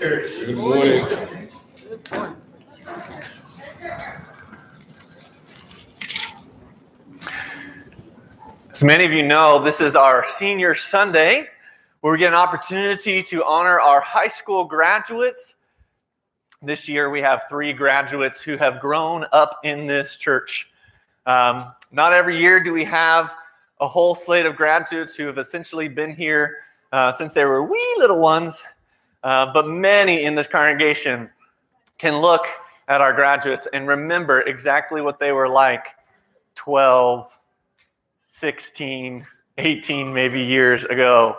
morning, church. Good morning. As many of you know, this is our senior Sunday where we get an opportunity to honor our high school graduates. This year, we have three graduates who have grown up in this church. Um, not every year do we have a whole slate of graduates who have essentially been here uh, since they were wee little ones, uh, but many in this congregation can look at our graduates and remember exactly what they were like 12, 16, 18 maybe years ago.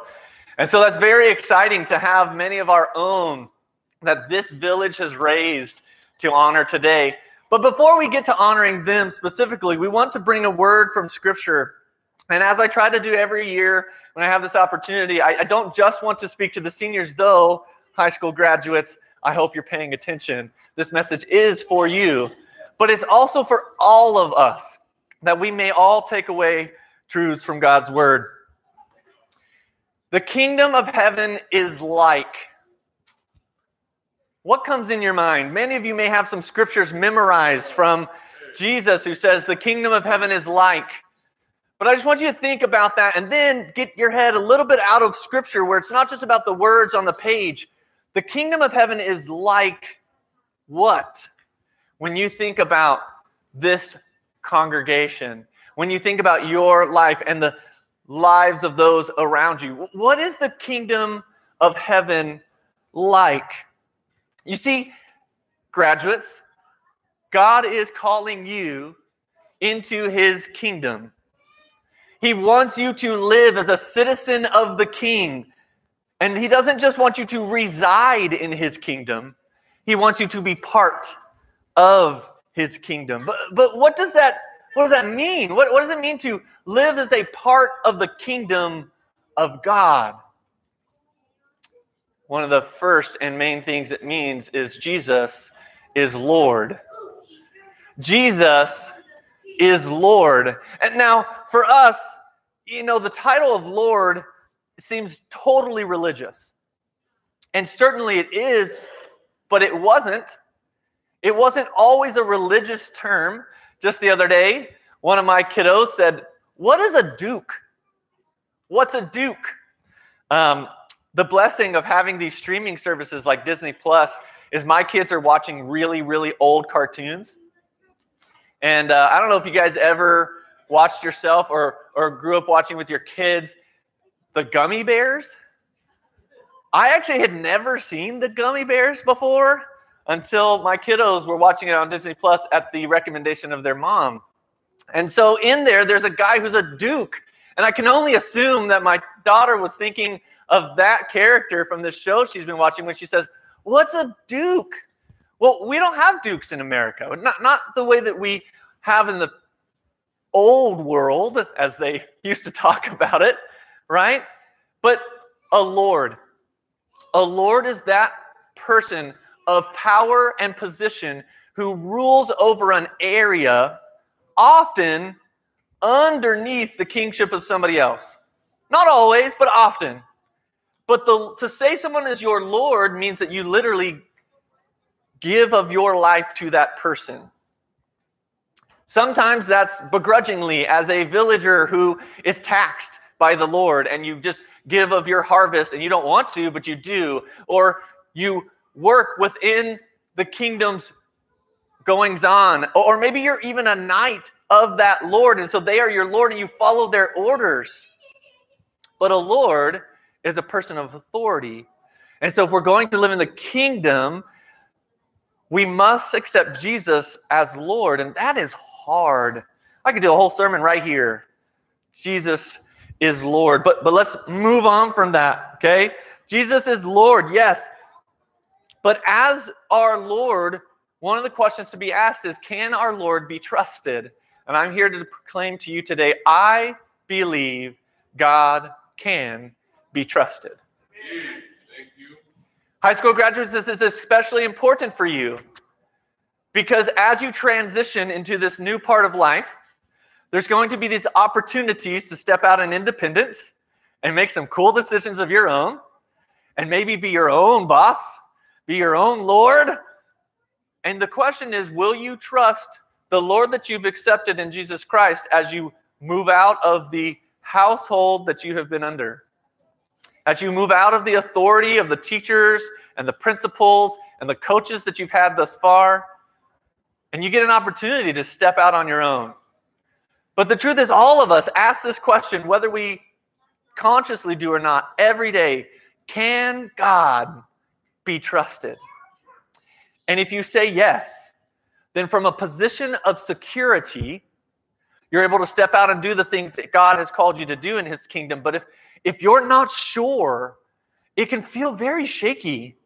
And so that's very exciting to have many of our own that this village has raised to honor today. But before we get to honoring them specifically, we want to bring a word from Scripture. And as I try to do every year when I have this opportunity, I, I don't just want to speak to the seniors, though, high school graduates, I hope you're paying attention. This message is for you, but it's also for all of us that we may all take away truths from God's word. The kingdom of heaven is like. What comes in your mind? Many of you may have some scriptures memorized from Jesus who says, The kingdom of heaven is like. But I just want you to think about that and then get your head a little bit out of scripture where it's not just about the words on the page. The kingdom of heaven is like what? When you think about this congregation, when you think about your life and the lives of those around you, what is the kingdom of heaven like? You see, graduates, God is calling you into his kingdom. He wants you to live as a citizen of the king. And he doesn't just want you to reside in his kingdom, he wants you to be part of his kingdom. But, but what does that what does that mean? What, what does it mean to live as a part of the kingdom of God? One of the first and main things it means is Jesus is Lord. Jesus is Lord. And now, for us, you know, the title of Lord seems totally religious. And certainly it is, but it wasn't. It wasn't always a religious term. Just the other day, one of my kiddos said, What is a duke? What's a duke? Um, the blessing of having these streaming services like Disney Plus is my kids are watching really, really old cartoons. And uh, I don't know if you guys ever watched yourself or, or grew up watching with your kids the Gummi Bears. I actually had never seen the Gummi Bears before until my kiddos were watching it on Disney Plus at the recommendation of their mom. And so in there, there's a guy who's a duke. And I can only assume that my daughter was thinking of that character from the show she's been watching when she says, What's a duke? Well, we don't have dukes in America. Not, not the way that we have in the old world, as they used to talk about it, right? But a lord. A lord is that person of power and position who rules over an area, often underneath the kingship of somebody else. Not always, but often. But the, to say someone is your Lord means that you literally give of your life to that person. Sometimes that's begrudgingly, as a villager who is taxed by the Lord, and you just give of your harvest and you don't want to, but you do. Or you work within the kingdom's goings on. Or maybe you're even a knight of that Lord, and so they are your Lord and you follow their orders. But a Lord is a person of authority. And so if we're going to live in the kingdom, we must accept Jesus as Lord, and that is hard. I could do a whole sermon right here. Jesus is Lord. But but let's move on from that, okay? Jesus is Lord, yes. But as our Lord, one of the questions to be asked is can our Lord be trusted? And I'm here to proclaim to you today I believe God can be trusted. High school graduates, this is especially important for you because as you transition into this new part of life, there's going to be these opportunities to step out in independence and make some cool decisions of your own. and maybe be your own boss, be your own Lord. And the question is will you trust the Lord that you've accepted in Jesus Christ as you move out of the household that you have been under? As you move out of the authority of the teachers and the principals and the coaches that you've had thus far, and you get an opportunity to step out on your own. But the truth is, all of us ask this question, whether we consciously do or not, every day can God be trusted? And if you say yes, then from a position of security, you're able to step out and do the things that God has called you to do in his kingdom. But if, if you're not sure, it can feel very shaky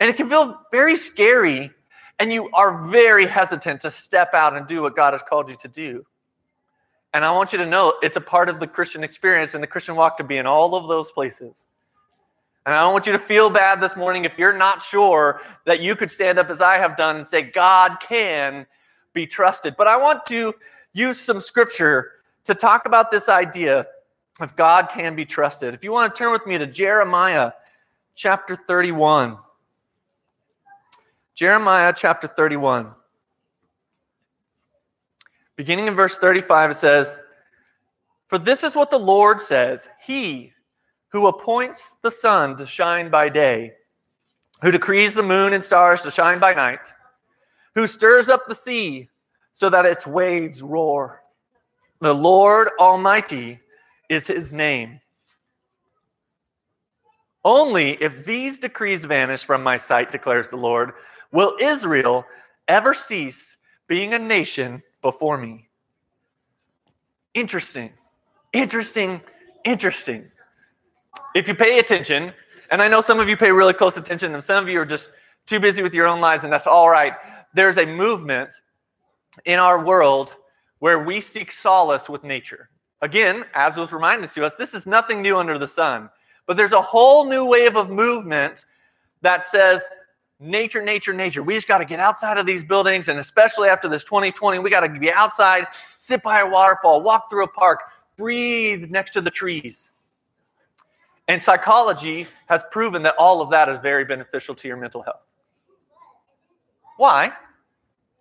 and it can feel very scary and you are very hesitant to step out and do what God has called you to do. And I want you to know it's a part of the Christian experience and the Christian walk to be in all of those places. And I don't want you to feel bad this morning if you're not sure that you could stand up as I have done and say, God can be trusted. But I want to use some scripture to talk about this idea of God can be trusted. If you want to turn with me to Jeremiah chapter 31. Jeremiah chapter 31. Beginning in verse 35, it says, For this is what the Lord says He who appoints the sun to shine by day, who decrees the moon and stars to shine by night, who stirs up the sea so that its waves roar. The Lord Almighty is his name. Only if these decrees vanish from my sight, declares the Lord, will Israel ever cease being a nation before me? Interesting, interesting, interesting. If you pay attention, and I know some of you pay really close attention, and some of you are just too busy with your own lives, and that's all right. There's a movement in our world where we seek solace with nature. Again, as was reminded to us, this is nothing new under the sun. But there's a whole new wave of movement that says nature, nature, nature. We just got to get outside of these buildings, and especially after this 2020, we got to be outside, sit by a waterfall, walk through a park, breathe next to the trees. And psychology has proven that all of that is very beneficial to your mental health. Why?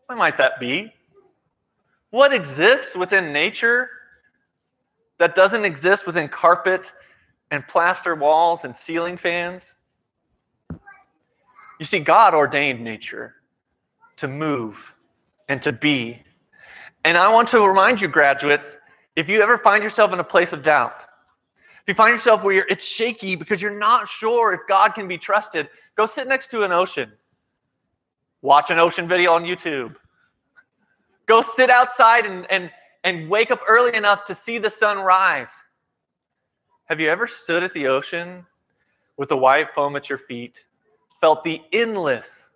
Why might that be? What exists within nature that doesn't exist within carpet and plaster walls and ceiling fans? You see, God ordained nature to move and to be. And I want to remind you, graduates, if you ever find yourself in a place of doubt, if you find yourself where it's shaky because you're not sure if God can be trusted, go sit next to an ocean. Watch an ocean video on YouTube. Go sit outside and, and, and wake up early enough to see the sun rise. Have you ever stood at the ocean with the white foam at your feet, felt the endless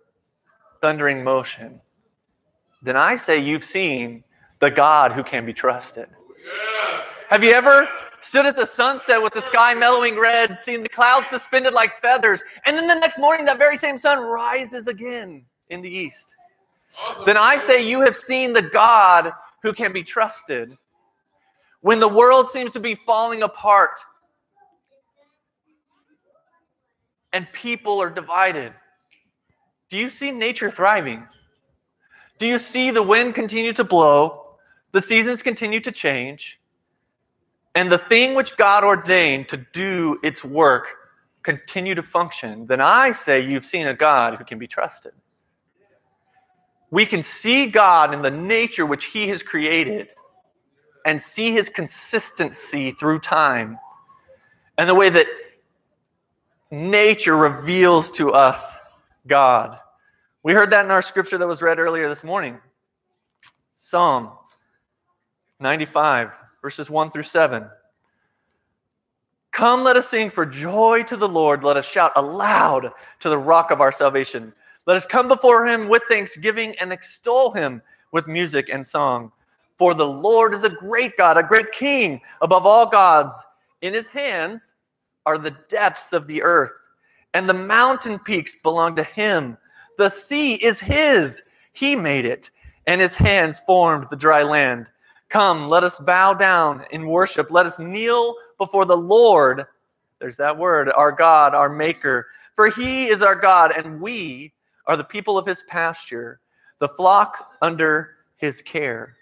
thundering motion? Then I say you've seen the God who can be trusted. Yes. Have you ever stood at the sunset with the sky mellowing red, seeing the clouds suspended like feathers, and then the next morning that very same sun rises again in the east? Awesome. Then I say you have seen the God who can be trusted. When the world seems to be falling apart, and people are divided. Do you see nature thriving? Do you see the wind continue to blow, the seasons continue to change, and the thing which God ordained to do its work continue to function? Then I say you've seen a God who can be trusted. We can see God in the nature which He has created and see His consistency through time and the way that nature reveals to us God. We heard that in our scripture that was read earlier this morning. Psalm 95, verses 1 through 7. Come, let us sing for joy to the Lord. Let us shout aloud to the rock of our salvation. Let us come before him with thanksgiving and extol him with music and song. For the Lord is a great God, a great King above all gods. In his hands are the depths of the earth, and the mountain peaks belong to him. The sea is his. He made it, and his hands formed the dry land. Come, let us bow down in worship. Let us kneel before the Lord, There's that word, our God, our Maker. For he is our God, and we are the people of his pasture, the flock under his care.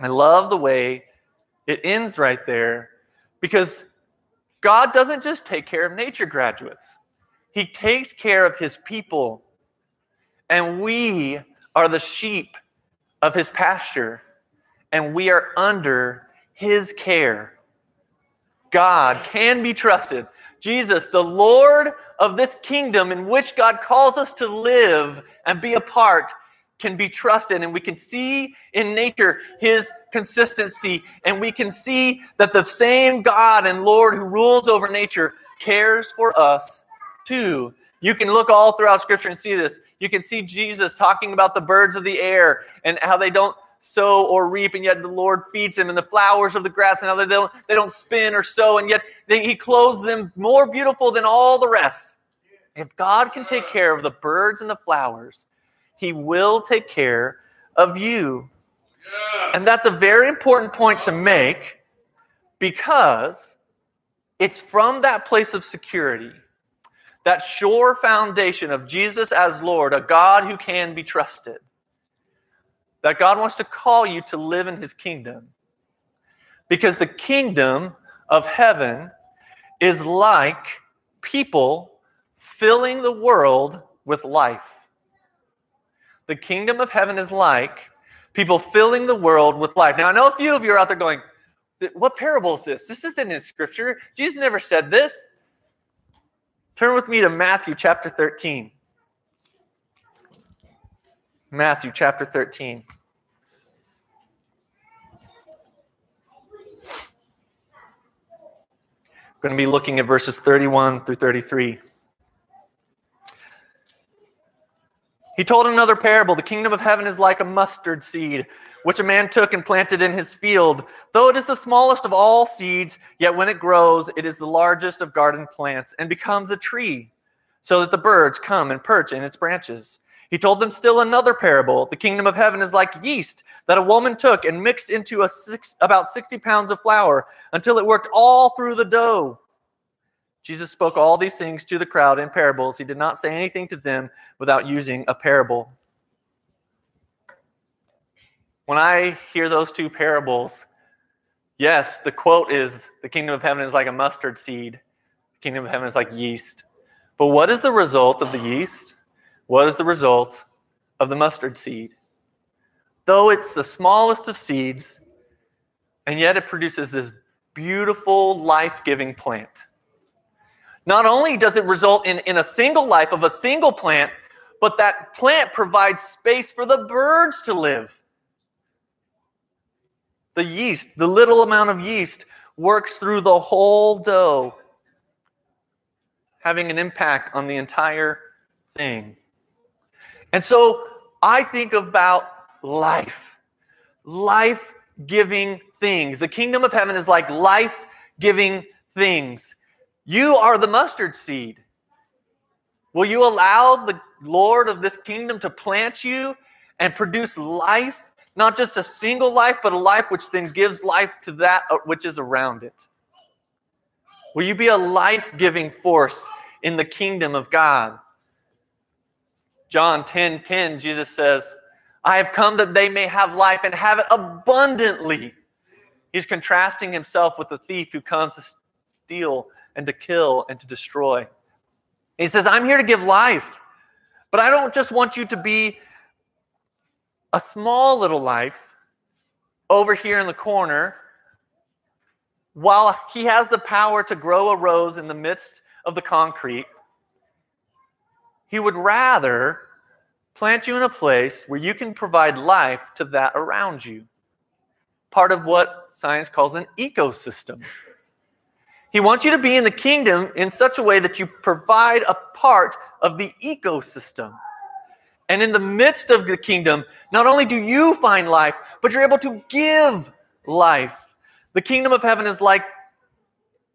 I love the way it ends right there because God doesn't just take care of nature graduates, He takes care of His people. And we are the sheep of His pasture, and we are under His care. God can be trusted. Jesus, the Lord of this kingdom in which God calls us to live and be a part, can be trusted. And we can see in nature his consistency. And we can see that the same God and Lord who rules over nature cares for us too. You can look all throughout Scripture and see this. You can see Jesus talking about the birds of the air and how they don't sow or reap, and yet the Lord feeds them, and the flowers of the grass, and how they don't, they don't spin or sow, and yet they, He clothes them more beautiful than all the rest. If God can take care of the birds and the flowers, he will take care of you. And that's a very important point to make because it's from that place of security, that sure foundation of Jesus as Lord, a God who can be trusted, that God wants to call you to live in his kingdom. Because the kingdom of heaven is like people filling the world with life the kingdom of heaven is like people filling the world with life. Now, I know a few of you are out there going, What parable is this? This isn't in scripture. Jesus never said this. Turn with me to Matthew chapter 13. Matthew chapter 13. We're going to be looking at verses 31 through 33. He told another parable The kingdom of heaven is like a mustard seed, which a man took and planted in his field. Though it is the smallest of all seeds, yet when it grows, it is the largest of garden plants and becomes a tree, so that the birds come and perch in its branches. He told them still another parable. The kingdom of heaven is like yeast that a woman took and mixed into a six, about 60 pounds of flour until it worked all through the dough. Jesus spoke all these things to the crowd in parables. He did not say anything to them without using a parable. When I hear those two parables, yes, the quote is the kingdom of heaven is like a mustard seed, the kingdom of heaven is like yeast. But what is the result of the yeast? What is the result of the mustard seed? Though it's the smallest of seeds, and yet it produces this beautiful, life giving plant. Not only does it result in, in a single life of a single plant, but that plant provides space for the birds to live. The yeast, the little amount of yeast, works through the whole dough, having an impact on the entire thing. And so I think about life, life giving things. The kingdom of heaven is like life giving things. You are the mustard seed. Will you allow the Lord of this kingdom to plant you and produce life? Not just a single life, but a life which then gives life to that uh, which is around it. Will you be a life giving force in the kingdom of God? John 10 10, Jesus says, I have come that they may have life and have it abundantly. He's contrasting himself with the thief who comes to steal and to kill and to destroy. He says, I'm here to give life, but I don't just want you to be a small little life over here in the corner while he has the power to grow a rose in the midst of the concrete. He would rather plant you in a place where you can provide life to that around you. Part of what science calls an ecosystem. He wants you to be in the kingdom in such a way that you provide a part of the ecosystem. And in the midst of the kingdom, not only do you find life, but you're able to give life. The kingdom of heaven is like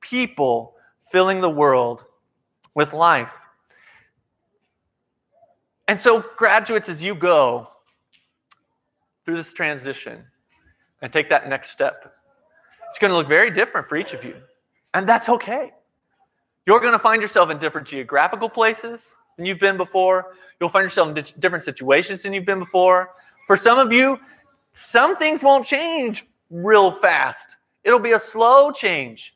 people filling the world with life. And so, graduates, as you go through this transition and take that next step, it's going to look very different for each of you. And that's okay. You're going to find yourself in different geographical places than you've been before. You'll find yourself in different situations than you've been before. For some of you, some things won't change real fast. It'll be a slow change.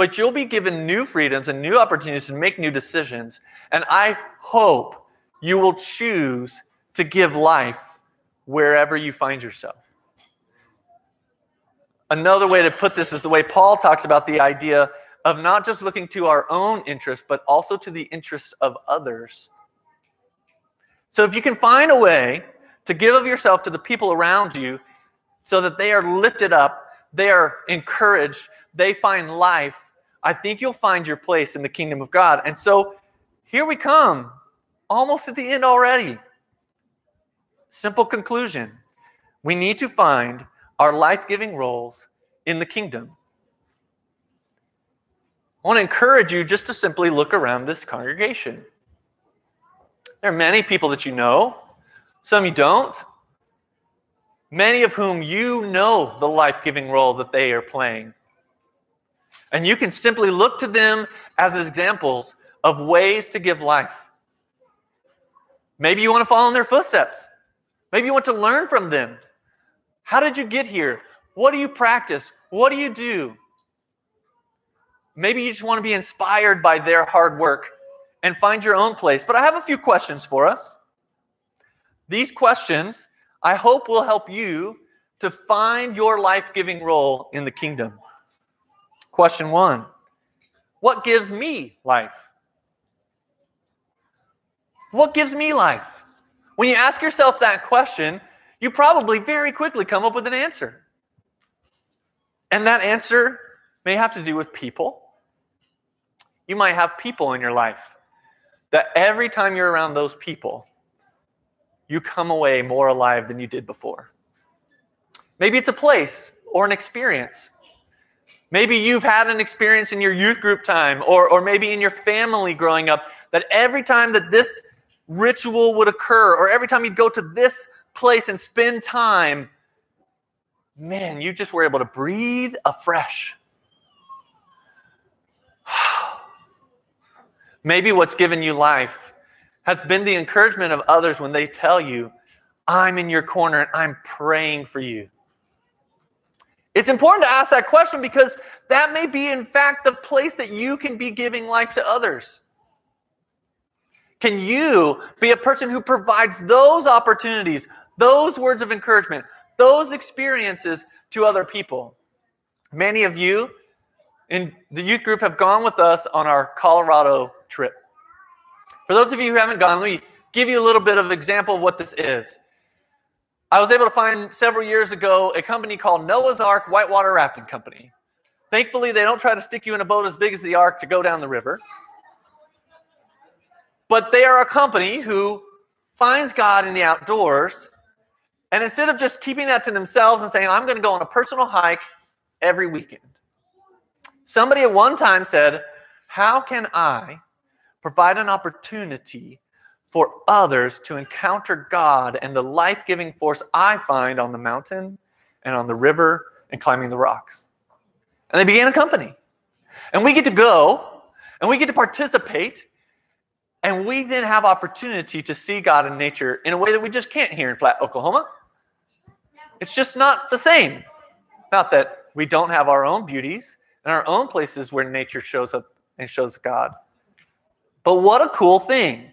But you'll be given new freedoms and new opportunities to make new decisions. And I hope you will choose to give life wherever you find yourself. Another way to put this is the way Paul talks about the idea of not just looking to our own interests, but also to the interests of others. So if you can find a way to give of yourself to the people around you so that they are lifted up, they are encouraged, they find life, I think you'll find your place in the kingdom of God. And so here we come, almost at the end already. Simple conclusion we need to find our life giving roles in the kingdom. I want to encourage you just to simply look around this congregation. There are many people that you know, some you don't, many of whom you know the life giving role that they are playing. And you can simply look to them as examples of ways to give life. Maybe you want to follow in their footsteps. Maybe you want to learn from them. How did you get here? What do you practice? What do you do? Maybe you just want to be inspired by their hard work and find your own place. But I have a few questions for us. These questions, I hope, will help you to find your life giving role in the kingdom. Question one What gives me life? What gives me life? When you ask yourself that question, you probably very quickly come up with an answer. And that answer may have to do with people. You might have people in your life that every time you're around those people, you come away more alive than you did before. Maybe it's a place or an experience. Maybe you've had an experience in your youth group time or, or maybe in your family growing up that every time that this ritual would occur or every time you'd go to this place and spend time, man, you just were able to breathe afresh. Maybe what's given you life has been the encouragement of others when they tell you, I'm in your corner and I'm praying for you. It's important to ask that question because that may be, in fact, the place that you can be giving life to others. Can you be a person who provides those opportunities, those words of encouragement, those experiences to other people? Many of you in the youth group have gone with us on our Colorado trip. For those of you who haven't gone, let me give you a little bit of example of what this is. I was able to find several years ago a company called Noah's Ark Whitewater Rafting Company. Thankfully, they don't try to stick you in a boat as big as the ark to go down the river. But they are a company who finds God in the outdoors. And instead of just keeping that to themselves and saying, I'm going to go on a personal hike every weekend, somebody at one time said, How can I provide an opportunity for others to encounter God and the life giving force I find on the mountain and on the river and climbing the rocks. And they began a company. And we get to go and we get to participate. And we then have opportunity to see God in nature in a way that we just can't here in Flat, Oklahoma. It's just not the same. Not that we don't have our own beauties and our own places where nature shows up and shows God. But what a cool thing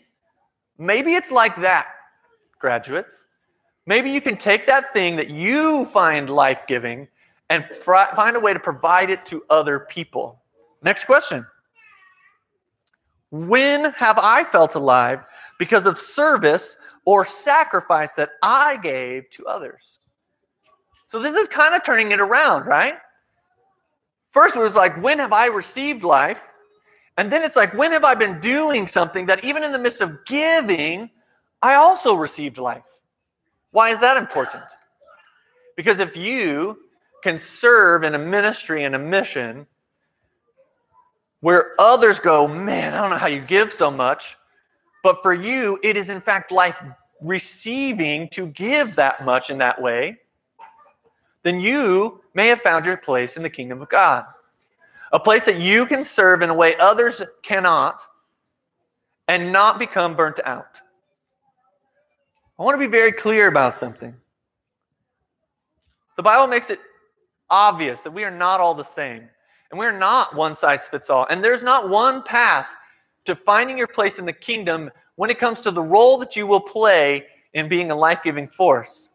Maybe it's like that, graduates. Maybe you can take that thing that you find life giving and find a way to provide it to other people. Next question When have I felt alive because of service or sacrifice that I gave to others? So this is kind of turning it around, right? First, it was like, when have I received life? And then it's like, when have I been doing something that even in the midst of giving, I also received life? Why is that important? Because if you can serve in a ministry and a mission where others go, man, I don't know how you give so much, but for you, it is in fact life receiving to give that much in that way, then you may have found your place in the kingdom of God. A place that you can serve in a way others cannot and not become burnt out. I want to be very clear about something. The Bible makes it obvious that we are not all the same, and we're not one size fits all. And there's not one path to finding your place in the kingdom when it comes to the role that you will play in being a life giving force.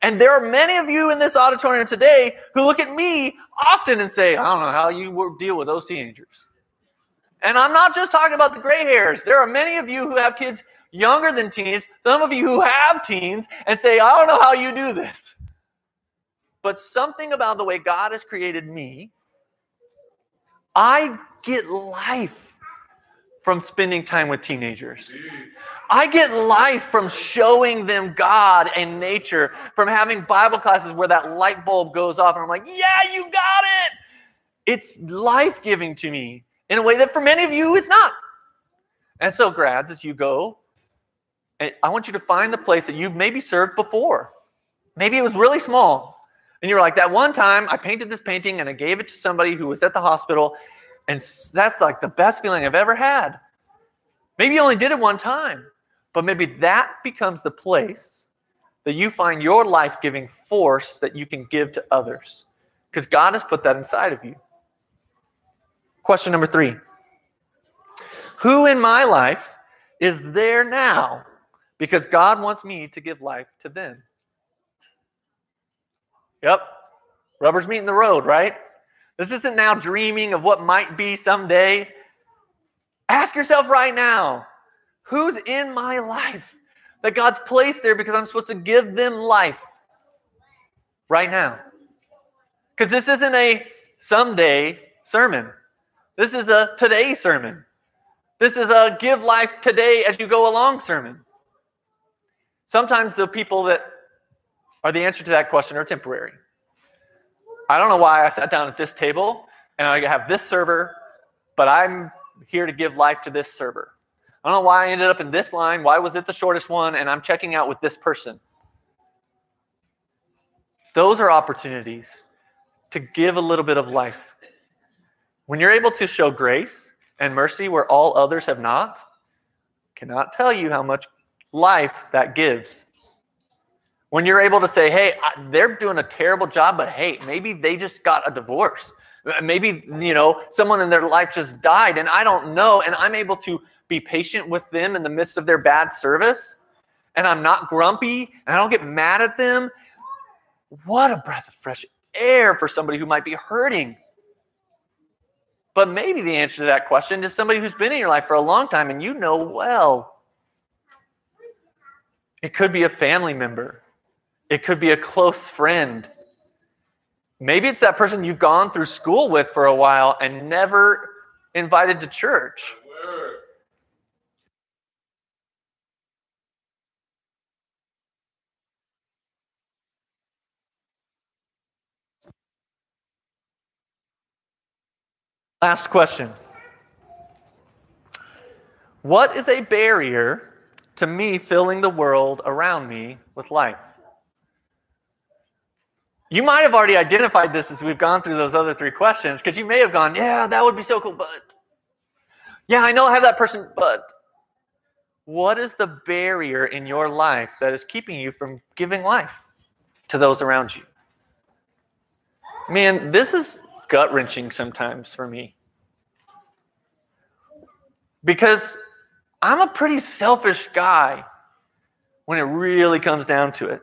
And there are many of you in this auditorium today who look at me often and say, I don't know how you deal with those teenagers. And I'm not just talking about the gray hairs. There are many of you who have kids younger than teens, some of you who have teens, and say, I don't know how you do this. But something about the way God has created me, I get life from spending time with teenagers. I get life from showing them God and nature, from having Bible classes where that light bulb goes off, and I'm like, yeah, you got it. It's life giving to me in a way that for many of you it's not. And so, grads, as you go, eh, I want you to find the place that you've maybe served before. Maybe it was really small. And you're like, that one time I painted this painting and I gave it to somebody who was at the hospital and that's like the best feeling I've ever had. Maybe you only did it one time, but maybe that becomes the place that you find your life giving force that you can give to others because God has put that inside of you. Question number three Who in my life is there now because God wants me to give life to them? Yep, rubber's meeting the road, right? This isn't now dreaming of what might be someday. Ask yourself right now who's in my life that God's placed there because I'm supposed to give them life right now? Because this isn't a someday sermon, this is a today sermon. This is a give life today as you go along sermon. Sometimes the people that are the answer to that question are temporary. I don't know why I sat down at this table and I have this server, but I'm here to give life to this server. I don't know why I ended up in this line. Why was it the shortest one? And I'm checking out with this person. Those are opportunities to give a little bit of life. When you're able to show grace and mercy where all others have not, cannot tell you how much life that gives. When you're able to say, hey, they're doing a terrible job, but hey, maybe they just got a divorce. Maybe, you know, someone in their life just died and I don't know. And I'm able to be patient with them in the midst of their bad service. And I'm not grumpy and I don't get mad at them. What a breath of fresh air for somebody who might be hurting. But maybe the answer to that question is somebody who's been in your life for a long time and you know well. It could be a family member. It could be a close friend. Maybe it's that person you've gone through school with for a while and never invited to church. Last question. What is a barrier to me filling the world around me with life? You might have already identified this as we've gone through those other three questions because you may have gone, yeah, that would be so cool, but yeah, I know I have that person, but what is the barrier in your life that is keeping you from giving life to those around you? Man, this is gut wrenching sometimes for me because I'm a pretty selfish guy when it really comes down to it.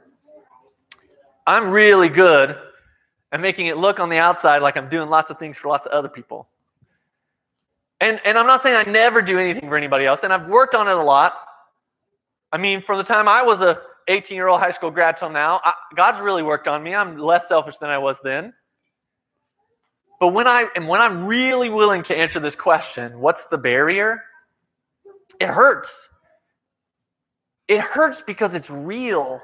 I'm really good at making it look on the outside like I'm doing lots of things for lots of other people. And, and I'm not saying I never do anything for anybody else, and I've worked on it a lot. I mean, from the time I was a 18 year old high school grad till now, I, God's really worked on me. I'm less selfish than I was then. But when I and when I'm really willing to answer this question, what's the barrier? It hurts. It hurts because it's real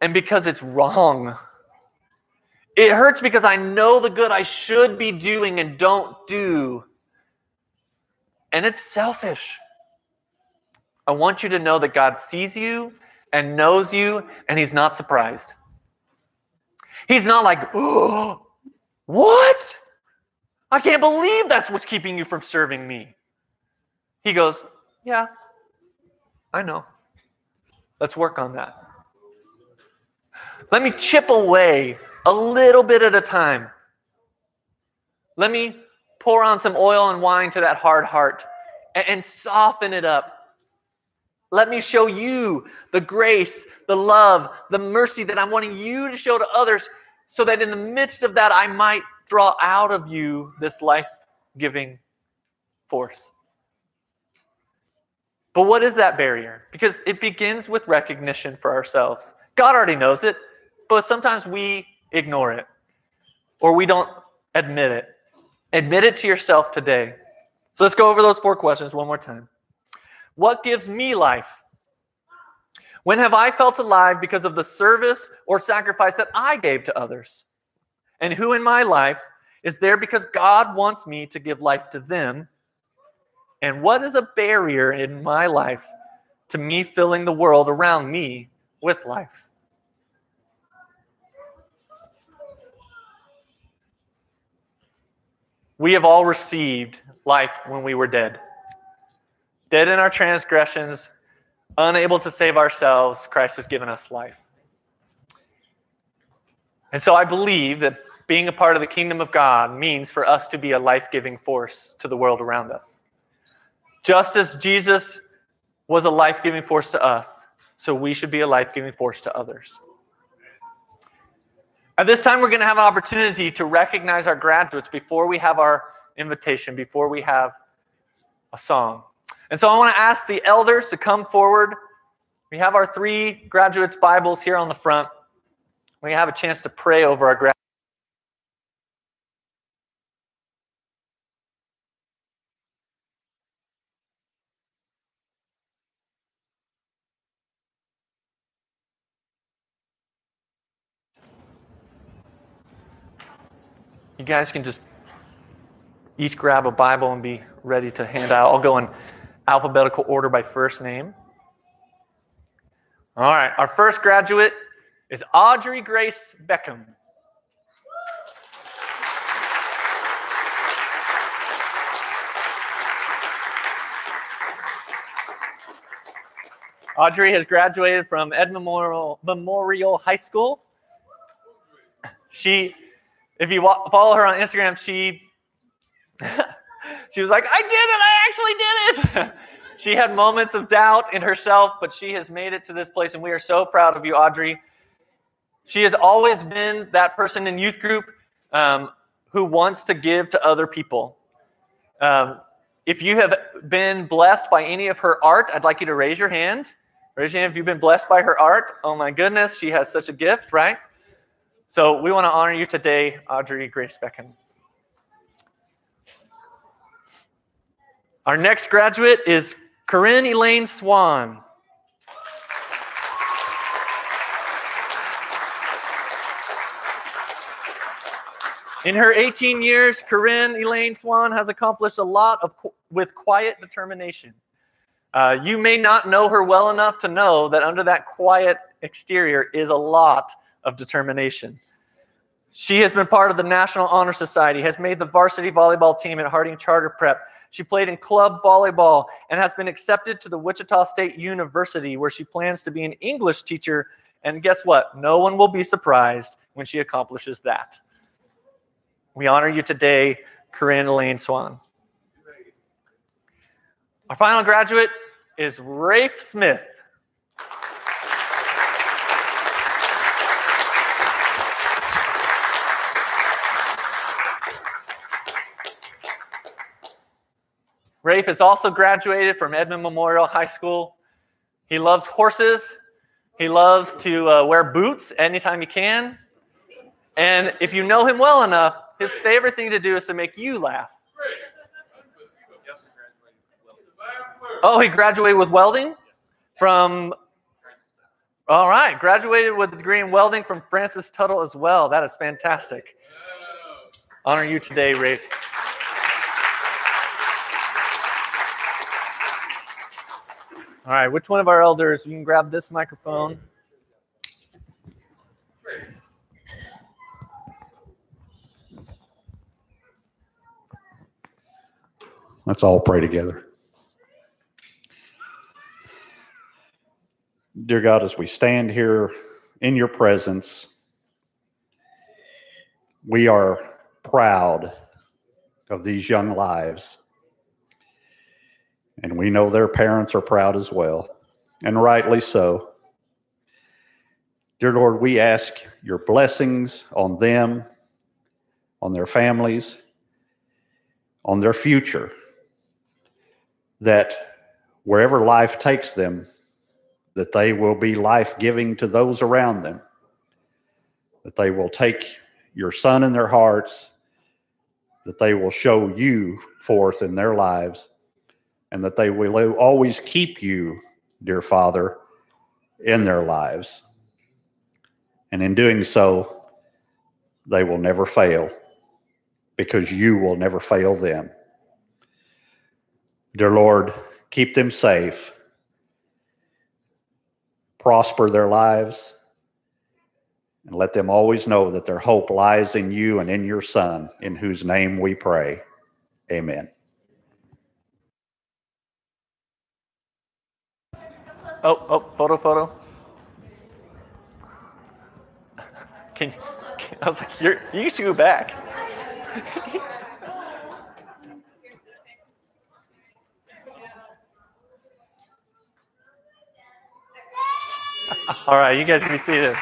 and because it's wrong. It hurts because I know the good I should be doing and don't do. And it's selfish. I want you to know that God sees you and knows you, and He's not surprised. He's not like, oh, what? I can't believe that's what's keeping you from serving me. He goes, Yeah, I know. Let's work on that. Let me chip away a little bit at a time. Let me pour on some oil and wine to that hard heart and, soften it up. Let me show you the grace, the love, the mercy that I'm wanting you to show to others so that in the midst of that, I might draw out of you this life giving force. But what is that barrier? Because it begins with recognition for ourselves. God already knows it, but sometimes we ignore it or we don't admit it. Admit it to yourself today. So let's go over those four questions one more time. What gives me life? When have I felt alive because of the service or sacrifice that I gave to others? And who in my life is there because God wants me to give life to them? And what is a barrier in my life to me filling the world around me with life? We have all received life when we were dead. Dead in our transgressions, unable to save ourselves, Christ has given us life. And so I believe that being a part of the kingdom of God means for us to be a life giving force to the world around us. Just as Jesus was a life giving force to us, so we should be a life giving force to others. At this time, we're going to have an opportunity to recognize our graduates before we have our invitation, before we have a song. And so I want to ask the elders to come forward. We have our three graduates' Bibles here on the front. We have a chance to pray over our graduates. You guys can just each grab a Bible and be ready to hand out. I'll go in alphabetical order by first name. All right, our first graduate is Audrey Grace Beckham. Audrey has graduated from Ed Memorial, Memorial High School. She if you follow her on Instagram, she she was like, "I did it! I actually did it!" she had moments of doubt in herself, but she has made it to this place, and we are so proud of you, Audrey. She has always been that person in youth group um, who wants to give to other people. Um, if you have been blessed by any of her art, I'd like you to raise your hand. Raise your hand if you've been blessed by her art. Oh my goodness, she has such a gift, right? So we want to honor you today, Audrey Grace Beckham. Our next graduate is Corinne Elaine Swan. In her 18 years, Corinne Elaine Swan has accomplished a lot of, with quiet determination. Uh, you may not know her well enough to know that under that quiet exterior is a lot of determination. She has been part of the National Honor Society, has made the varsity volleyball team at Harding Charter Prep. She played in club volleyball and has been accepted to the Wichita State University, where she plans to be an English teacher. And guess what? No one will be surprised when she accomplishes that. We honor you today, Corinne Elaine Swan. Our final graduate is Rafe Smith. Rafe has also graduated from Edmond Memorial High School. He loves horses. He loves to uh, wear boots anytime he can. And if you know him well enough, his favorite thing to do is to make you laugh. Oh, he graduated with welding from. All right, graduated with a degree in welding from Francis Tuttle as well. That is fantastic. Honor you today, Rafe. All right, which one of our elders? You can grab this microphone. Let's all pray together. Dear God, as we stand here in your presence, we are proud of these young lives. And we know their parents are proud as well, and rightly so. Dear Lord, we ask your blessings on them, on their families, on their future, that wherever life takes them, that they will be life giving to those around them, that they will take your Son in their hearts, that they will show you forth in their lives, and that they will always keep you, dear Father, in their lives. And in doing so, they will never fail because you will never fail them. Dear Lord, keep them safe, prosper their lives, and let them always know that their hope lies in you and in your Son, in whose name we pray. Amen. Oh, oh, photo, photo. Can, can I was like, you're, you used to go back. All right, you guys can be seated.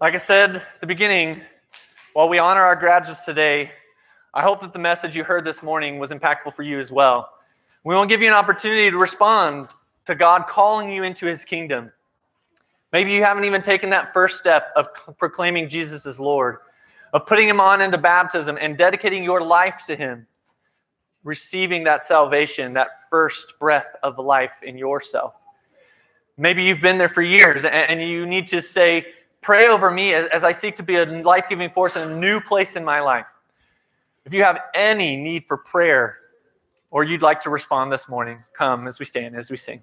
Like I said at the beginning, while we honor our graduates today, I hope that the message you heard this morning was impactful for you as well. We want to give you an opportunity to respond to God calling you into his kingdom. Maybe you haven't even taken that first step of proclaiming Jesus as Lord, of putting him on into baptism and dedicating your life to him, receiving that salvation, that first breath of life in yourself. Maybe you've been there for years and you need to say, Pray over me as, as I seek to be a life giving force in a new place in my life. If you have any need for prayer or you'd like to respond this morning, come as we stand, as we sing.